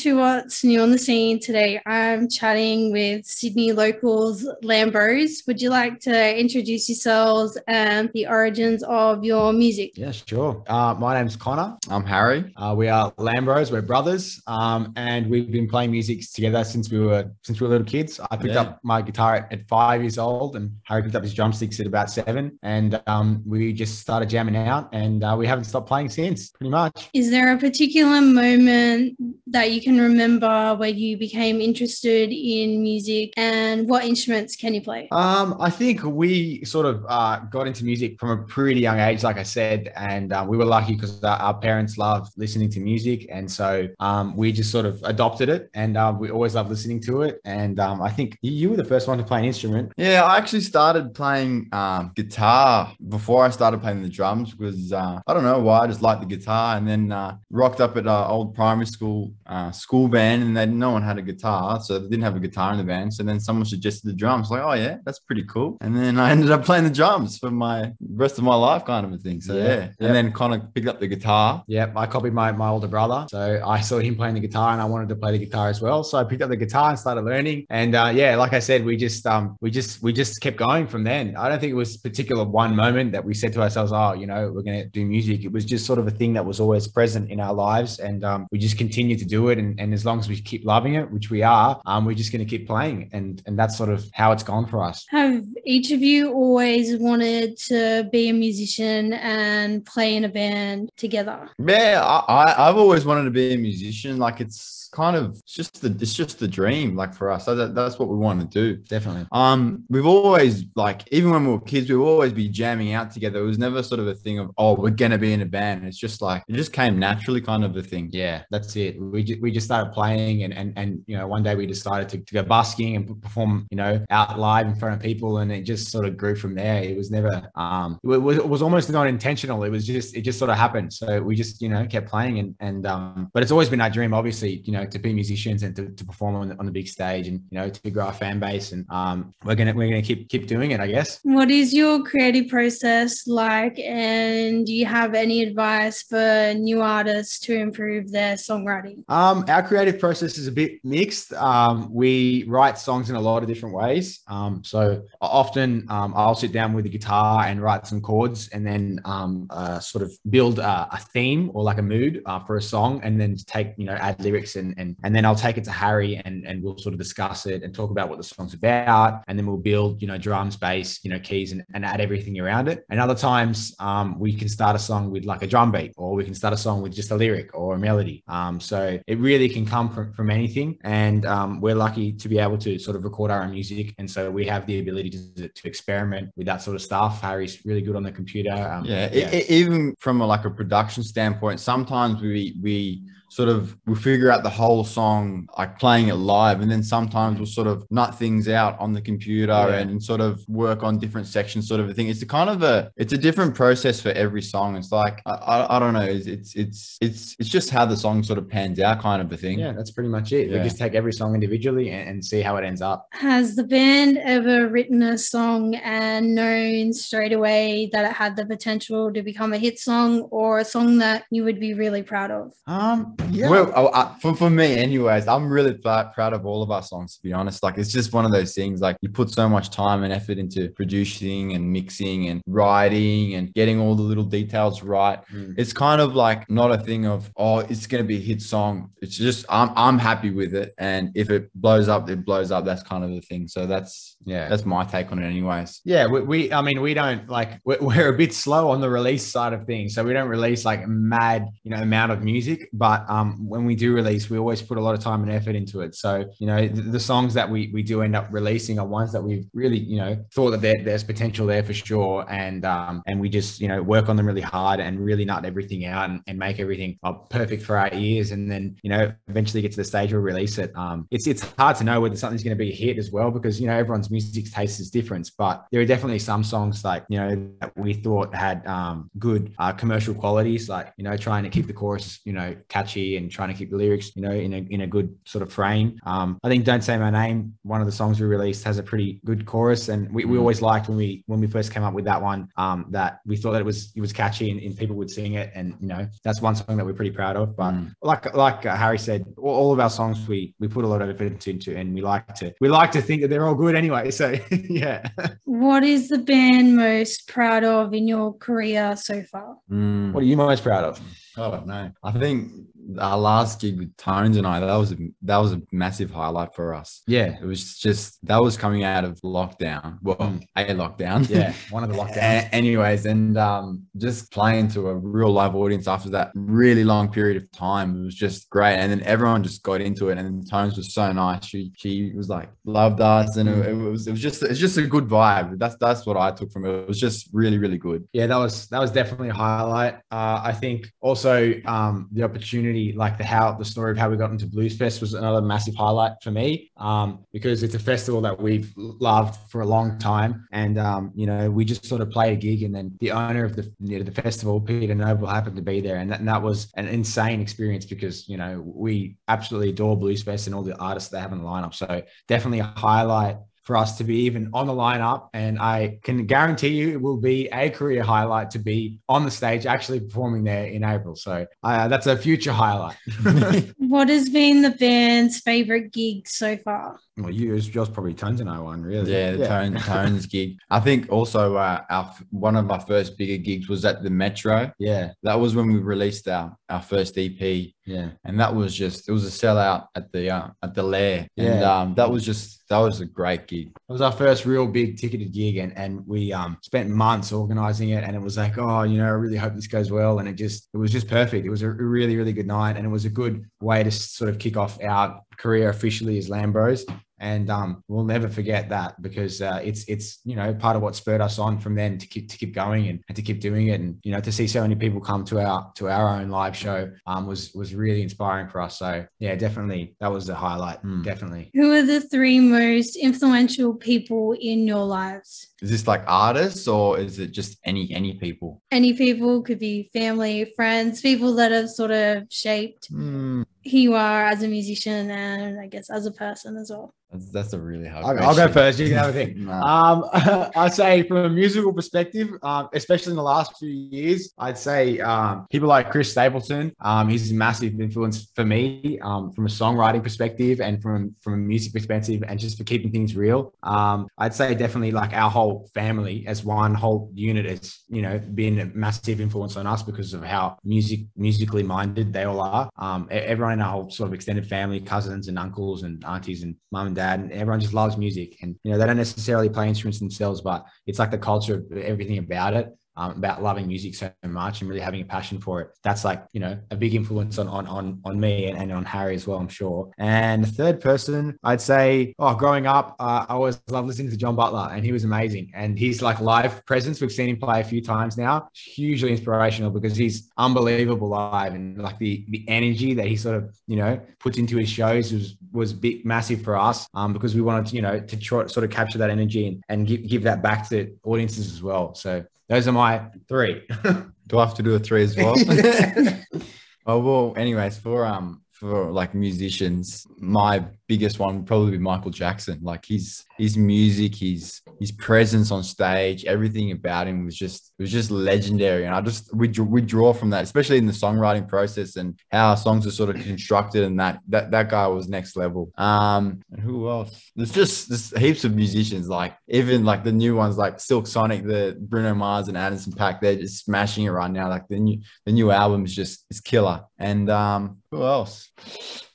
Welcome to What's New on the Scene. Today I'm chatting with Sydney locals Lambros. Would you like to introduce yourselves and the origins of your music? Yeah, sure. Uh, my name's Connor. I'm Harry. Uh, we are Lambros. We're brothers, um, and we've been playing music together since we were since we were little kids. I picked Yeah. up my guitar at, at five years old, and Harry picked up his drumsticks at about seven, and um, we just started jamming out, and uh, we haven't stopped playing since. Pretty much. Is there a particular moment that you can remember where you became interested in music and what instruments can you play? Um, I think we sort of uh, got into music from a pretty young age, like I said, and uh, we were lucky because our, our parents loved listening to music, and so um, we just sort of adopted it, and uh, we always loved listening to it. And um, I think you, you were the first one to play an instrument. Yeah, I actually started playing um, guitar before I started playing the drums because uh, I don't know why I just liked the guitar and then uh, rocked up at uh, old primary school uh, school band and they no one had a guitar, so they didn't have a guitar in the band. So then someone suggested the drums, like, oh yeah, that's pretty cool. And then I ended up playing the drums for my rest of my life, kind of a thing. So Yeah, yeah, and then kind of picked up the guitar. Yep, I copied my, my older brother. So I saw him playing the guitar and I wanted to play the guitar as well. So I picked up the guitar and started learning. And uh, yeah, like I said, we just um we just we just kept going from then. I don't think it was particular one moment that we said to ourselves, oh, you know, we're gonna do music. It was just sort of a thing that was always present in our lives. And um, we just continued to do it. And, and as long as we keep loving it, which we are, um, we're just gonna keep playing. And and that's sort of how it's gone for us. Have each of you always wanted to be a musician and play in a band together? Yeah, I, I I've always wanted to be a musician. Like it's kind of it's just the it's just the dream. Like for us, so that, that's what we want to do. Definitely. Um, we've always like even when we were kids, we would always be jamming out together. It was never sort of a thing of oh, we're gonna be in a band. It's just like it just came naturally, kind of a thing. Yeah, that's it. We just, we just started playing, and and and you know, one day we decided to, to go busking and perform, you know, out live in front of people, and it just sort of grew from there. It was never, um, it was, it was almost not intentional. It was just, it just sort of happened. So we just, you know, kept playing, and and um, but it's always been our dream, obviously, you know, to be musicians and to, to perform on the, on the big stage, and you know, to grow our fan base, and um, we're gonna we're gonna keep keep doing it, I guess. What is your creative process like? And do you have any advice for new artists to improve their songwriting? Um, our creative process is a bit mixed. Um, we write songs in a lot of different ways. Um, so often um, I'll sit down with the guitar and write some chords and then um, uh, sort of build a, a theme or like a mood uh, for a song and then take, you know, add lyrics and, and, and then I'll take it to Harry and, and we'll sort of discuss it and talk about what the song's about. And then we'll build, you know, drums, bass, you know, keys and, and add everything around it. And other times um, we can start a song with like a drum beat or we can start a song with just a lyric or a melody. Um, so it really can come from, from anything. And um, we're lucky to be able to sort of record our own music. And so we have the ability to, to experiment with that sort of stuff. Harry's really good on the computer. Um, Yeah, e- e- even from a, like a production standpoint, sometimes we we sort of we'll figure out the whole song like playing it live, and then sometimes we'll sort of nut things out on the computer Yeah. and sort of work on different sections, sort of a thing. It's a kind of a it's a different process for every song. It's like I, I, I don't know, it's, it's it's it's it's just how the song sort of pans out, kind of a thing. yeah, that's pretty much it. We just take every song individually and, and see how it ends up. Has the band ever written a song and known straight away that it had the potential to become a hit song or a song that you would be really proud of? Um, yeah. Well, uh, for, for me, anyways, I'm really pr- proud of all of our songs, to be honest. Like, it's just one of those things, like, you put so much time and effort into producing and mixing and writing and getting all the little details right. Mm. It's kind of like not a thing of, oh, it's going to be a hit song. It's just, I'm, I'm happy with it. And if it blows up, it blows up. That's kind of the thing. So that's, yeah. that's my take on it, anyways. Yeah, we, we I mean, we don't like we're, we're a bit slow on the release side of things, so we don't release like mad, you know, amount of music. But um, when we do release, we always put a lot of time and effort into it. So you know, the, the songs that we we do end up releasing are ones that we've really, you know, thought that there, there's potential there for sure, and um, and we just you know work on them really hard and really nut everything out and, and make everything uh, perfect for our ears, and then you know eventually get to the stage where we release it. Um, it's it's hard to know whether something's going to be a hit as well because you know everyone's music taste is different, but there are definitely some songs like you know that we thought had um, good uh, commercial qualities, like you know trying to keep the chorus you know catchy catchy and trying to keep the lyrics, you know, in a in a good sort of frame. Um, I think "Don't Say My Name," one of the songs we released, has a pretty good chorus, and we, we Mm. always liked when we when we first came up with that one. Um, that we thought that it was it was catchy and, and people would sing it, and you know, that's one song that we're pretty proud of. But Mm. like like uh, Harry said, all, all of our songs we we put a lot of effort into, and we like to we like to think that they're all good anyway. So yeah. What is the band most proud of in your career so far? Mm. What are you most proud of? I don't know. I think our last gig with Tones and I, that was a, that was a massive highlight for us. Yeah. It was just that was coming out of lockdown. Well, Mm. a lockdown. Yeah. One of the lockdowns. Anyways, and um, just playing to a real live audience after that really long period of time, it was just great. And then everyone just got into it, and Tones was so nice. She she was like loved us, and it, it was it was just it's just a good vibe. That's that's what I took from it. It was just really really good. Yeah, that was that was definitely a highlight. Uh, I think also um, the opportunity, like the how the story of how we got into Blues Fest, was another massive highlight for me um, because it's a festival that we've loved for a long time, and um, you know we just sort of played a gig, and then the owner of the you know, the festival, Peter Noble, happened to be there, and that, and that was an insane experience because you know we absolutely adore Blues Fest and all the artists they have in the lineup. So definitely a highlight for us to be even on the lineup. And I can guarantee you it will be a career highlight to be on the stage actually performing there in April. So uh, that's a future highlight. What has been the band's favorite gig so far? Well, you, yours yours probably Tones and I one, really. Yeah, the Tone, Tones gig. I think also uh, our one of our first bigger gigs was at the Metro. Yeah. That was when we released our, our first EP, Yeah. and that was just it was a sellout at the uh, at the Lair, and Yeah. um, that was just that was a great gig. It was our first real big ticketed gig, and, and we um, spent months organizing it. And it was like, oh, you know, I really hope this goes well. And it just, it was just perfect. It was a really, really good night, and it was a good way to sort of kick off our career officially as Lambros. And um, we'll never forget that because uh, it's it's you know part of what spurred us on from then to keep to keep going and, and to keep doing it and you know to see so many people come to our to our own live show um, was was really inspiring for us. So yeah, definitely that was the highlight. Hmm. Definitely. Who are the three most influential people in your lives? Is this like artists or is it just any any people? Any people could be family, friends, people that have sort of shaped Hmm, who you are as a musician and I guess as a person as well. that's, that's a really hard. I'll, I'll go first. You can have a think. Nah. Um, I say from a musical perspective, um, especially in the last few years, I'd say um, people like Chris Stapleton. Um, he's a massive influence for me um, from a songwriting perspective and from from a music perspective, and just for keeping things real. Um, I'd say definitely like our whole family as one whole unit has you know been a massive influence on us because of how music musically minded they all are. Um, e- in our whole sort of extended family, cousins and uncles and aunties and mum and dad, and everyone just loves music. And you know they don't necessarily play instruments themselves, but it's like the culture of everything about it. Um, about loving music so much and really having a passion for it. That's like, you know, a big influence on on on, on me and, and on Harry as well, I'm sure. And the third person, I'd say, oh, growing up, uh, I always loved listening to John Butler and he was amazing. And he's like live presence. We've seen him play a few times now. Hugely inspirational because he's unbelievable live and like the the energy that he sort of, you know, puts into his shows was was big massive for us um, because we wanted to, you know, to sort of capture that energy and, and give, give that back to audiences as well. So those are my three. Do I have to do a three as well? oh well. Anyways, for um for like musicians, my biggest one would probably be Michael Jackson. Like his his music, his his presence on stage, everything about him was just was just legendary. And I just we we draw from that, especially in the songwriting process and how songs are sort of constructed. And that that that guy was next level. Um, who else? There's just there's heaps of musicians. Like even like the new ones, like Silk Sonic, the Bruno Mars and Anderson .Paak. They're just smashing it right now. Like the new the new album is just is killer. And um, who else?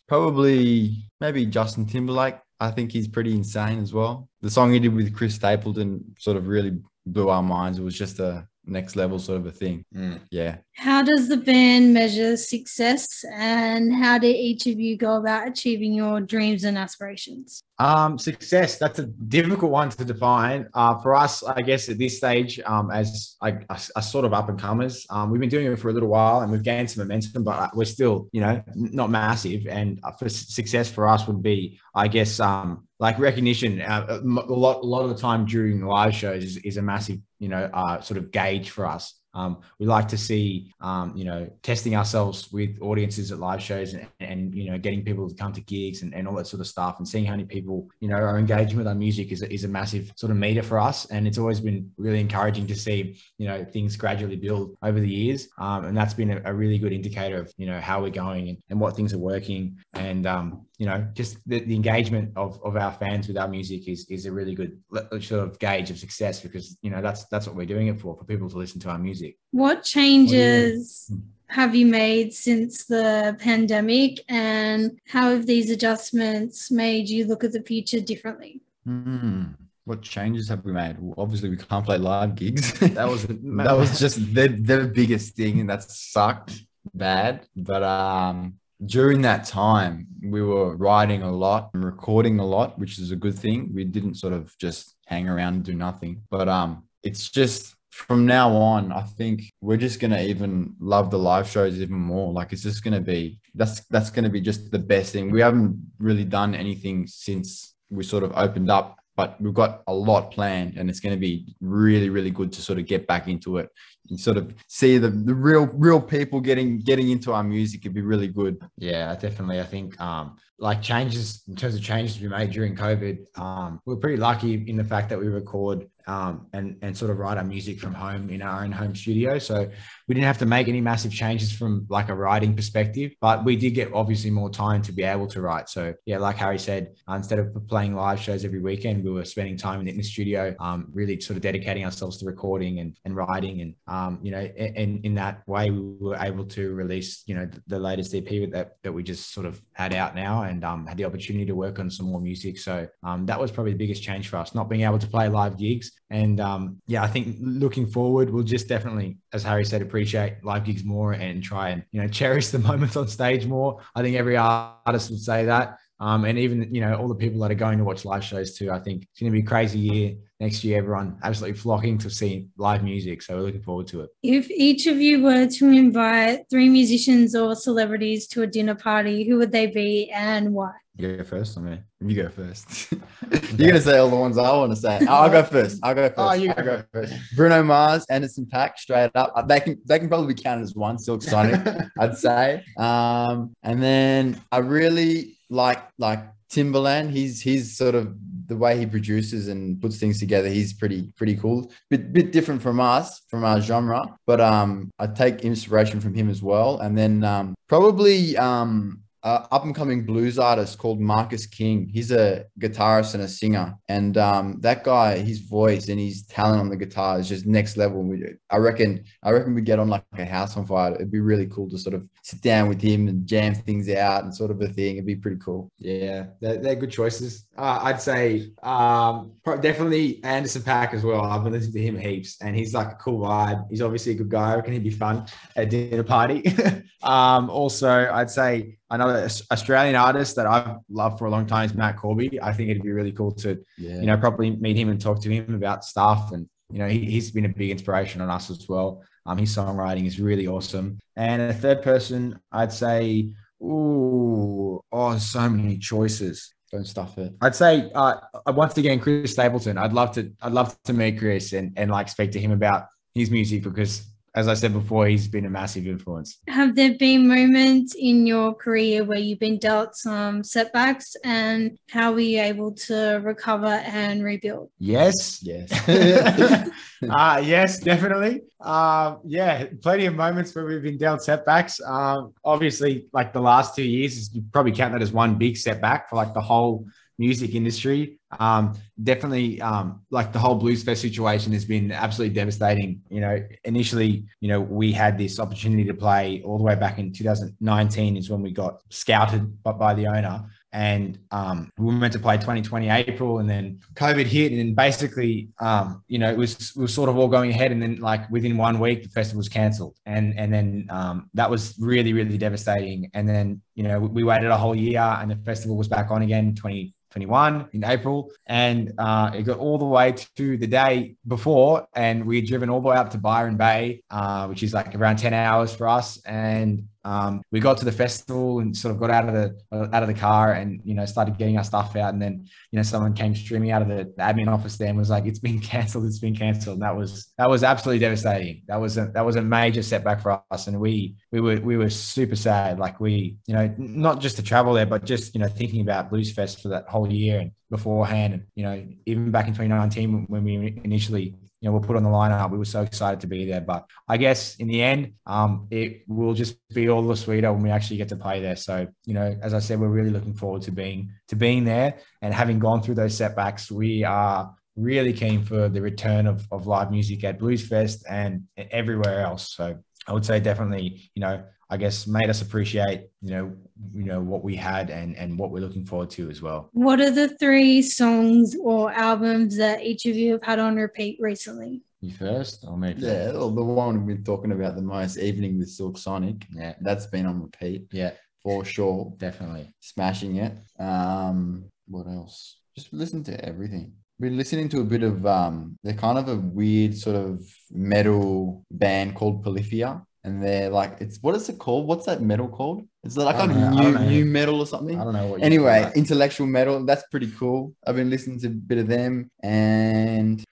Probably maybe Justin Timberlake. I think he's pretty insane as well. The song he did with Chris Stapleton sort of really blew our minds. It was just a next level sort of a thing. Mm. Yeah. How does the band measure success and how do each of you go about achieving your dreams and aspirations? Um, success, that's a difficult one to define. Uh, for us, I guess at this stage, um, as like a, a sort of up and comers, um, we've been doing it for a little while and we've gained some momentum, but we're still, you know, not massive. And uh, for success for us would be, I guess, um, like recognition. Uh, a m- a lot, a lot of the time during live shows is, is a massive, you know, uh, sort of gauge for us. Um, we like to see, um, you know, testing ourselves with audiences at live shows and, and you know, getting people to come to gigs and, and all that sort of stuff and seeing how many people, you know, are engaging with our music is a, is a massive sort of meter for us. And it's always been really encouraging to see, you know, things gradually build over the years. Um, and that's been a, a, really good indicator of, you know, how we're going and, and what things are working. And, um, you know, just the, the engagement of, of our fans with our music is, is a really good sort of gauge of success because, you know, that's, that's what we're doing it for, for people to listen to our music. What changes oh, yeah. have you made since the pandemic and how have these adjustments made you look at the future differently? Mm what changes have we made? Well, obviously, we can't play live gigs. that was that was just the the biggest thing, and that sucked bad. But um, during that time, we were writing a lot and recording a lot, which is a good thing. We didn't sort of just hang around and do nothing. But um, it's just from now on, I think we're just gonna even love the live shows even more. Like it's just gonna be that's that's gonna be just the best thing. We haven't really done anything since we sort of opened up but we've got a lot planned and it's to be really really good to sort of get back into it and sort of see the, the real real people getting getting into our music it'd be really good yeah definitely i think um like changes in terms of changes we made during covid um we're pretty lucky in the fact that we record um, and and sort of write our music from home in our own home studio. So we didn't have to make any massive changes from like a writing perspective, but we did get obviously more time to be able to write. So yeah, like Harry said, uh, instead of playing live shows every weekend, we were spending time in the studio, um, really sort of dedicating ourselves to recording and, and writing. And you know, and in that way, we were able to release you know the, the latest EP that that we just sort of had out now, and um, had the opportunity to work on some more music. So um, that was probably the biggest change for us, not being able to play live gigs and um, yeah, I think looking forward, we'll just definitely, as Harry said, appreciate live gigs more and try and you know cherish the moments on stage more. I think every artist would say that. Um, and even you know all the people that are going to watch live shows too. I think it's going to be a crazy year next year. Everyone absolutely flocking to see live music, so we're looking forward to it. If each of you were to invite three musicians or celebrities to a dinner party, who would they be and why? You go first. I mean, you go first. You're gonna say all the ones I want to say. I'll go first. I'll go first. Oh, you go, go first. Bruno Mars, Anderson .Paak, straight up. Uh, they can they can probably be counted as one. Silk Sonic, I'd say. Um, and then I really like like Timbaland. He's he's sort of the way he produces and puts things together. He's pretty pretty cool. Bit bit different from us from our genre, but um, I take inspiration from him as well. And then um, probably um uh, up and coming blues artist called Marcus King. He's a guitarist and a singer, and um, that guy, his voice and his talent on the guitar is just next level. We, I reckon, I reckon we get on like a house on fire. It'd be really cool to sort of sit down with him and jam things out and sort of a thing. It'd be pretty cool. Yeah, they're, they're good choices. Uh, I'd say um, definitely Anderson .Paak as well. I've been listening to him heaps, and he's like a cool vibe. He's obviously a good guy. I reckon he'd be fun at dinner party. um, also, I'd say another Australian artist that I've loved for a long time is Matt Corby. I think it'd be really cool to, yeah. you know, probably meet him and talk to him about stuff. And, you know, he, has been a big inspiration on us as well. Um, his songwriting is really awesome. And a third person, I'd say, ooh, oh, so many choices. Don't stuff it. I'd say uh, once again, Chris Stapleton. I'd love to. I'd love to meet Chris and and like speak to him about his music because as I said before, he's been a massive influence. Have there been moments in your career where you've been dealt some setbacks and how were you able to recover and rebuild? Yes. Yes. uh, yes, definitely. Uh, yeah, plenty of moments where we've been dealt setbacks. Um, obviously, like the last two years, you probably count that as one big setback for like the whole music industry. Um, definitely, um, like the whole Blues Fest situation has been absolutely devastating. You know, initially, you know, we had this opportunity to play all the way back in 2019 is when we got scouted by, by the owner. And um, we were meant to play 2020 April, and then COVID hit, and basically, um, you know, it was it was sort of all going ahead, and then like within one week, the festival was cancelled, and and then um, that was really really devastating. And then you know we, we waited a whole year, and the festival was back on again 20 21 in April, and uh, it got all the way to the day before, and we had driven all the way up to Byron Bay, uh, which is like around 10 hours for us, and Um, we got to the festival and sort of got out of the out of the car and you know started getting our stuff out, and then you know someone came streaming out of the, admin office there and was like, "It's been cancelled. It's been cancelled And that was that was absolutely devastating. That was a that was a major setback for us, and we we were we were super sad. Like we you know not just to travel there, but just you know thinking about Blues Fest for that whole year and beforehand, and you know even back in 2019 when we initially you know, we'll put on the lineup. We were so excited to be there. But I guess in the end, um, it will just be all the sweeter when we actually get to play there. So, you know, as I said, we're really looking forward to being to being there and having gone through those setbacks. We are really keen for the return of, of live music at Blues Fest and everywhere else. So I would say definitely, you know, I guess made us appreciate, you know, you know what we had and and what we're looking forward to as well. What are the three songs or albums that each of you have had on repeat recently? You first, or maybe yeah, well, the one we've been talking about the most, "Evening with Silk Sonic." Yeah, that's been on repeat. Yeah, for sure, definitely smashing it. Um, what else? Just listen to everything we're listening to a bit of um they're kind of a weird sort of metal band called Polyphia and they're like, it's what is it called? What's that metal called? Is It's like a new new metal or something. I don't know what. Anyway, intellectual metal. That's pretty cool. I've been listening to a bit of them, and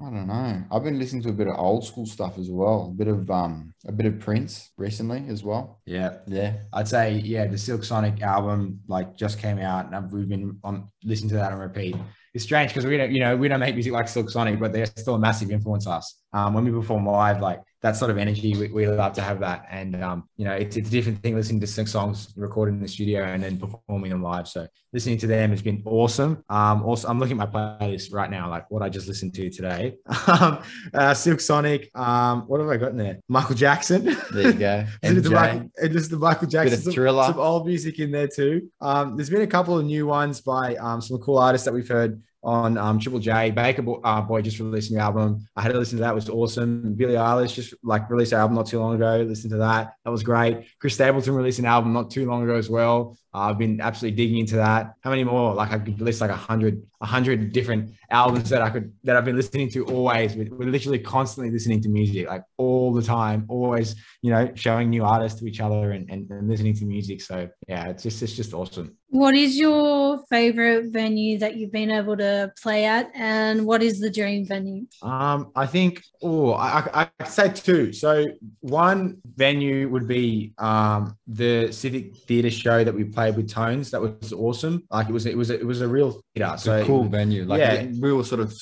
I don't know. I've been listening to a bit of old school stuff as well. A bit of um, a bit of Prince recently as well. Yeah, yeah. I'd say yeah, the Silk Sonic album like just came out, and we've been on listening to that on repeat it's strange because we don't, you know, we don't make music like Silk Sonic, but they're still a massive influence on us. Um, when we perform live, like that sort of energy, we, we love to have that. And, um, you know, it's, it's a different thing listening to songs recorded in the studio and then performing them live. So listening to them has been awesome. Um, also, I'm looking at my playlist right now, like what I just listened to today. um, uh, Silk Sonic. Um, what have I got in there? Michael Jackson. There you go. and the Michael, just the Michael Jackson. Some, some, old music in there too. Um, there's been a couple of new ones by um, some cool artists that we've heard on um, Triple J. Baker uh, Boy just released a new album. I had to listen to that; it was awesome. Billie Eilish just like released an album not too long ago. Listen to that; that was great. Chris Stapleton released an album not too long ago as well. Uh, I've been absolutely digging into that. How many more? Like I could list like a hundred, a hundred different albums that I could that I've been listening to always. We're, we're literally constantly listening to music, like all the time, always, you know, showing new artists to each other and, and, and listening to music. So yeah, it's just it's just awesome. What is your favorite venue that you've been able to play at, and what is the dream venue? Um, I think oh, I, I, say two. So one venue would be um the Civic Theatre show that we played with Tones. That was awesome. Like it was it was it was a real theatre. So a cool venue. Like yeah, we were sort of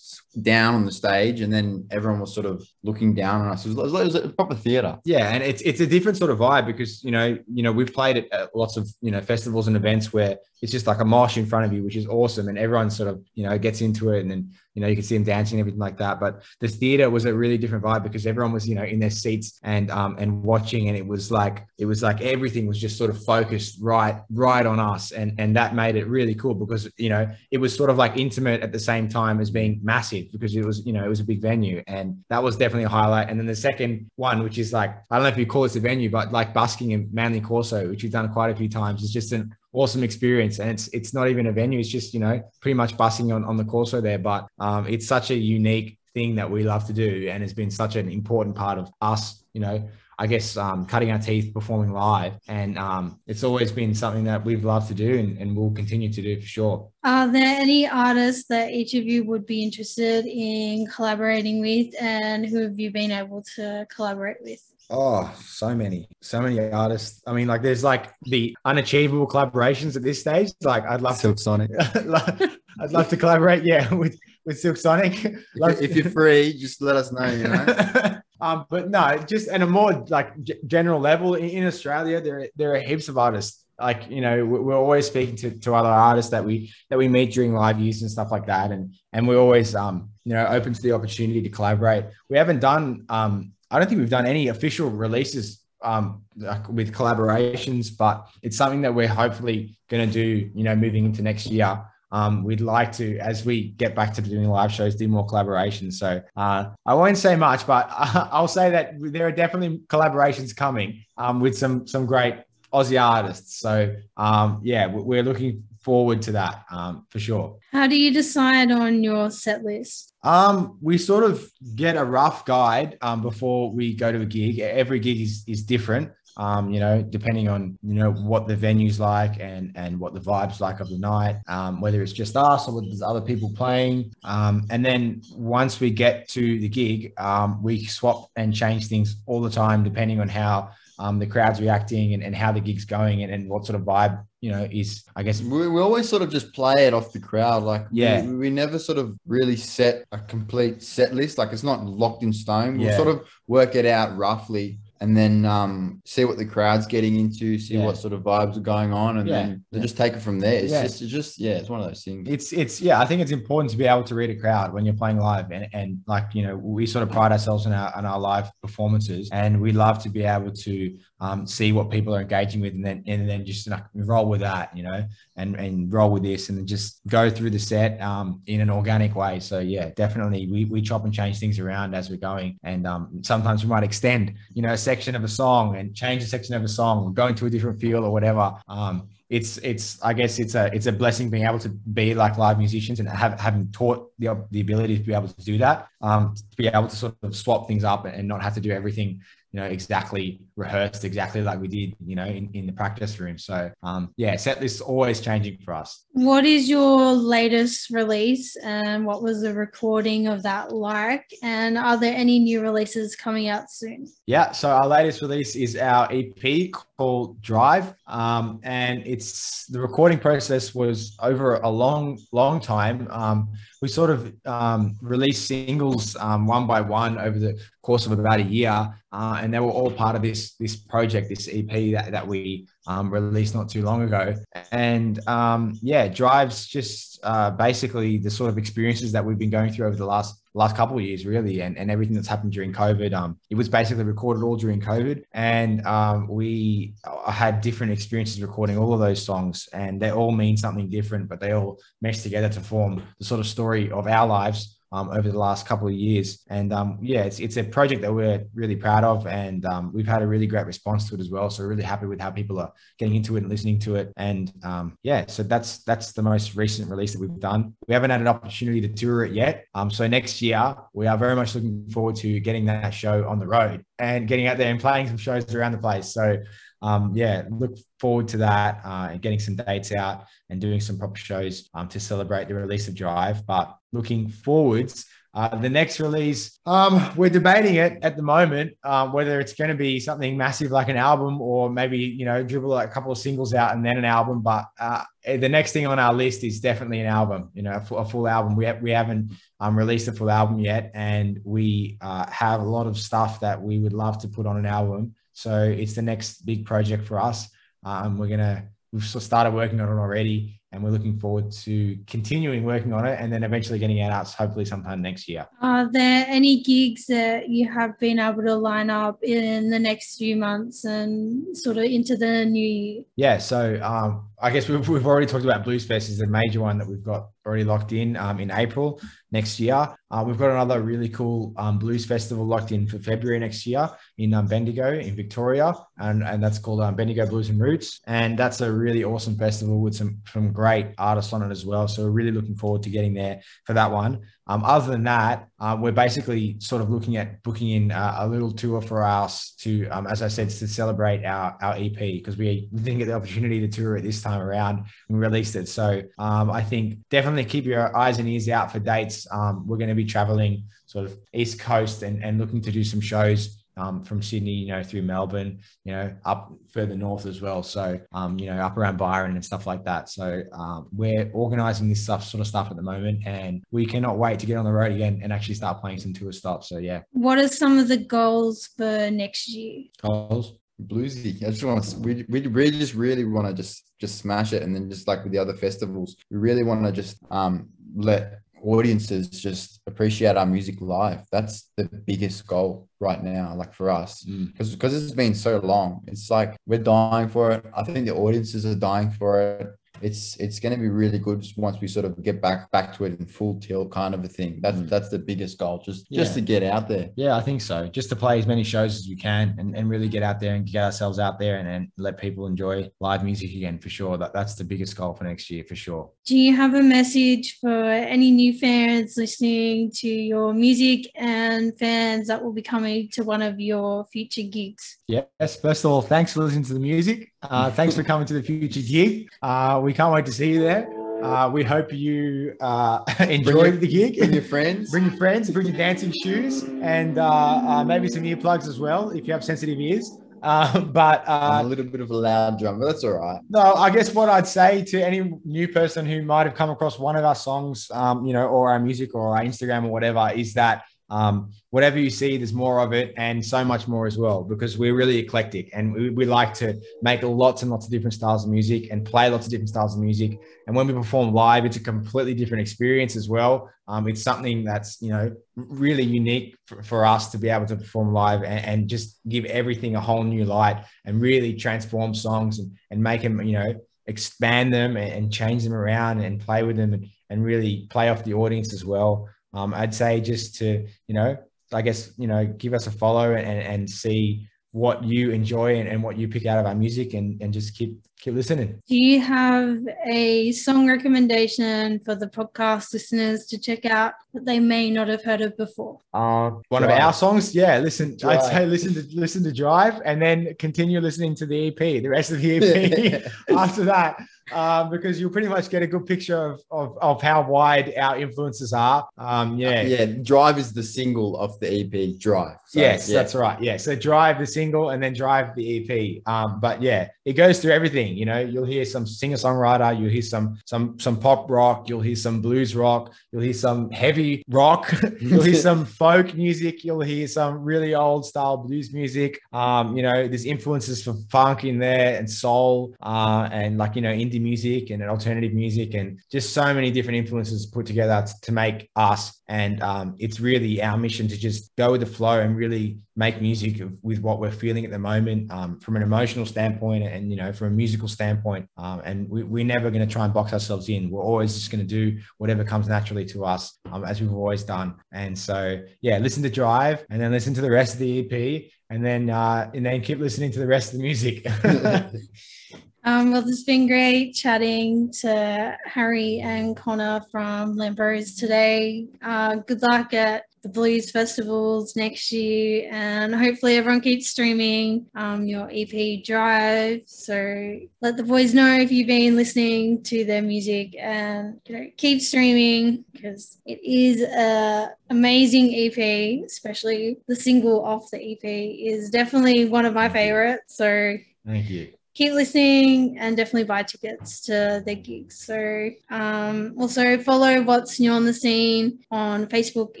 down on the stage and then everyone was sort of looking down on us. It was, it was a proper theater. Yeah, and it's it's a different sort of vibe because you know you know we've played at lots of you know festivals and events where it's just like a mosh in front of you, which is awesome, and everyone sort of you know gets into it, and then you know you can see them dancing and everything like that. But the theater was a really different vibe because everyone was you know in their seats and um and watching, and it was like it was like everything was just sort of focused right right on us, and and that made it really cool because you know it was sort of like intimate at the same time as being massive because it was you know it was a big venue, and that was definitely a highlight. And then the second one, which is like I don't know if you call this a venue, but like busking in Manly Corso, which we've done quite a few times, is just an awesome experience. And it's it's not even a venue; it's just you know pretty much busing on on the Corso there. But um, it's such a unique thing that we love to do, and it's been such an important part of us. You know, I guess um, cutting our teeth performing live. And um, it's always been something that we've loved to do and, and will continue to do for sure. Are there any artists that each of you would be interested in collaborating with and who have you been able to collaborate with? Oh, so many, so many artists. I mean, like there's like the unachievable collaborations at this stage. Like I'd love Silk to, Sonic. I'd love to collaborate, yeah, with with Silk Sonic. If, if you're free, just let us know. You know. um, but no, just at a more like g- general level in, in Australia, there there are heaps of artists. Like you know, we're always speaking to, to other artists that we that we meet during live use and stuff like that, and and we're always um you know open to the opportunity to collaborate. We haven't done um I don't think we've done any official releases um, with collaborations, but it's something that we're hopefully going to do, you know, moving into next year. Um, we'd like to, as we get back to doing live shows, do more collaborations. So uh, I won't say much, but I'll say that there are definitely collaborations coming um, with some some great Aussie artists. So um, yeah, we're looking forward to that um, for sure. How do you decide on your set list? Um, we sort of get a rough guide um, before we go to a gig. Every gig is, is different. Um, you know, depending on you know what the venue's like and and what the vibes like of the night, um, whether it's just us or whether there's other people playing. Um, and then once we get to the gig, um, we swap and change things all the time depending on how um, the crowd's reacting and, and how the gig's going and, and what sort of vibe you know is i guess We, we always sort of just play it off the crowd. Like, Yeah. we, we never sort of really set a complete set list. Like, it's not locked in stone. We'll Yeah. sort of work it out roughly and then um, see what the crowd's getting into, see Yeah. what sort of vibes are going on, and Yeah. then they just take it from there. It's Yeah. just, it's just, yeah, it's one of those things. it's it's yeah i think it's important to be able to read a crowd when you're playing live and, and like you know we sort of pride ourselves in our on our live performances and we love to be able to um, see what people are engaging with and then and then just like, roll with that you know and and roll with this and then just go through the set um, in an organic way so yeah definitely we, we chop and change things around as we're going and um, sometimes we might extend you know a section of a song and change a section of a song or go into a different feel or whatever um, it's it's I guess it's a it's a blessing being able to be like live musicians and have having taught the the ability to be able to do that, um, to be able to sort of swap things up and not have to do everything you know exactly rehearsed exactly like we did you know in, in the practice room. So um, yeah, set list always changing for us. What is your latest release and what was the recording of that like? And are there any new releases coming out soon? Yeah, so our latest release is our EP called Drive, um, and it's the recording process was over a long, long time. Um, we sort of um, released singles um, one by one over the course of about a year, uh, and they were all part of this this project, this EP that, that we um, released not too long ago. And um, yeah, Drive's just uh, basically the sort of experiences that we've been going through over the last last couple of years really and, and everything that's happened during covid um it was basically recorded all during covid and um we uh, had different experiences recording all of those songs and they all mean something different but they all mesh together to form the sort of story of our lives um, over the last couple of years. And um, yeah, it's, it's a project that we're really proud of. And um, we've had a really great response to it as well. So really happy with how people are getting into it and listening to it. And um, yeah, so that's that's the most recent release that we've done. We haven't had an opportunity to tour it yet. Um, so next year, we are very much looking forward to getting that show on the road and getting out there and playing some shows around the place. So um, yeah, look forward to that uh, and getting some dates out and doing some proper shows to celebrate the release of Drive. But looking forwards, uh, the next release, um, we're debating it at the moment, um, whether it's going to be something massive like an album or maybe, you know, dribble a couple of singles out and then an album. But uh, the next thing on our list is definitely an album, you know, a full, a full album. We, have, we haven't um, released a full album yet, and we uh, have a lot of stuff that we would love to put on an album. So it's the next big project for us. Um, we're gonna we've started working on it already, and we're looking forward to continuing working on it, and then eventually getting it out hopefully sometime next year. Are there any gigs that you have been able to line up in the next few months and sort of into the new year? Yeah, so um, I guess we've, we've already talked about Blues Fest is the major one that we've got already locked in um, in April next year. Uh, we've got another really cool um, blues festival locked in for February next year in um, Bendigo in Victoria, and, and that's called um, Bendigo Blues and Roots. And that's a really awesome festival with some some great artists on it as well. So we're really looking forward to getting there for that one. Um, other than that, uh, we're basically sort of looking at booking in uh, a little tour for us to, um, as I said, to celebrate our, our EP because we, didn't get the opportunity to tour it this time around. We released it. So um, I think definitely keep your eyes and ears out for dates. Um, we're going to be traveling sort of East Coast and, and looking to do some shows um, from Sydney, you know, through Melbourne, you know, up further north as well. So, um, you know, up around Byron and stuff like that. So, um, we're organizing this stuff, sort of stuff at the moment, and we cannot wait to get on the road again and actually start playing some tour stops. So, yeah, What are some of the goals for next year? goals. bluesy. I just want to. We, we really just really want to just just smash it, and then just like with the other festivals, we really want to just um let audiences just appreciate our music live. That's the biggest goal right now, like for us, Mm. because because it's been so long. It's like we're dying for it. I think the audiences are dying for it. It's it's going to be really good once we sort of get back back to it in full tilt kind of a thing. That's Mm. that's the biggest goal, just just to get out there. Yeah, I think so. Just to play as many shows as we can and, and really get out there and get ourselves out there and, and let people enjoy live music again for sure. That that's the biggest goal for next year for sure. Do you have a message for any new fans listening to your music and fans that will be coming to one of your future gigs? Yes. First of all, thanks for listening to the music. Uh, thanks for coming to the future gig. Uh, we can't wait to see you there. Uh, we hope you uh, enjoy your- the gig. Bring your friends. Bring your friends, bring your dancing shoes, and uh, uh, maybe some earplugs as well if you have sensitive ears. Uh, but I'm uh, a little bit of a loud drum, but that's all right. no, I guess what I'd say to any new person who might have come across one of our songs, um, you know, or our music or our Instagram or whatever, is that um, whatever you see, there's more of it and so much more as well because we're really eclectic and we, we like to make lots and lots of different styles of music and play lots of different styles of music. And when we perform live, it's a completely different experience as well. Um, it's something that's, you know, really unique for, for us to be able to perform live and, and just give everything a whole new light and really transform songs and, and make them, you know, expand them and, change them around and play with them and, and really play off the audience as well. Um, I'd say just to, you know, I guess, you know, give us a follow and, and see what you enjoy and, and what you pick out of our music and, and just keep keep listening. Do you have a song recommendation for the podcast listeners to check out that they may not have heard of before? Uh, one of our songs, yeah. Listen, I'd say listen to listen to Drive, and then continue listening to the EP, the rest of the EP after that, um, because you'll pretty much get a good picture of, of of how wide our influences are. Um, yeah, yeah, Drive is the single of the EP. Drive. So, yes, yeah. that's right. Yeah, so Drive the single, and then Drive the EP. Um, but yeah, it goes through everything. You know, you'll hear some singer songwriter, you'll hear some some some pop rock, you'll hear some blues rock, you'll hear some heavy rock, you'll hear some folk music, you'll hear some really old style blues music. Um, you know, there's influences from funk in there and soul, uh, and like you know, indie music and alternative music, and just so many different influences put together to make us. And um, it's really our mission to just go with the flow and really make music with what we're feeling at the moment um, from an emotional standpoint and you know from a musical standpoint. Um, and we, we're never going to try and box ourselves in. We're always just going to do whatever comes naturally to us um, as we've always done. And so yeah listen to drive and then listen to the rest of the ep and then uh, and then keep listening to the rest of the music Um, well, it's been great chatting to Harry and Connor from Lambros today. Uh, good luck at the blues festivals next year, and hopefully everyone keeps streaming um, your EP Drive. So let the boys know if you've been listening to their music, and you know keep streaming because it is a amazing EP. Especially the single off the EP is definitely one of my favorites. So thank you keep listening and definitely buy tickets to their gigs. So um, also follow what's new on the scene on Facebook,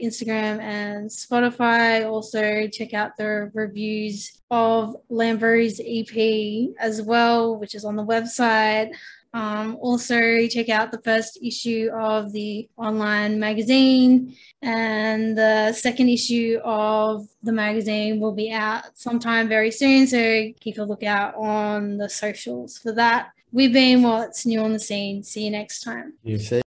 Instagram, and Spotify. Also check out the reviews of Lambo's EP as well, which is on the website. Um, also, check out the first issue of the online magazine, and the second issue of the magazine will be out sometime very soon. So keep a lookout on the socials for that. We've been What's New on the Scene. See you next time. You See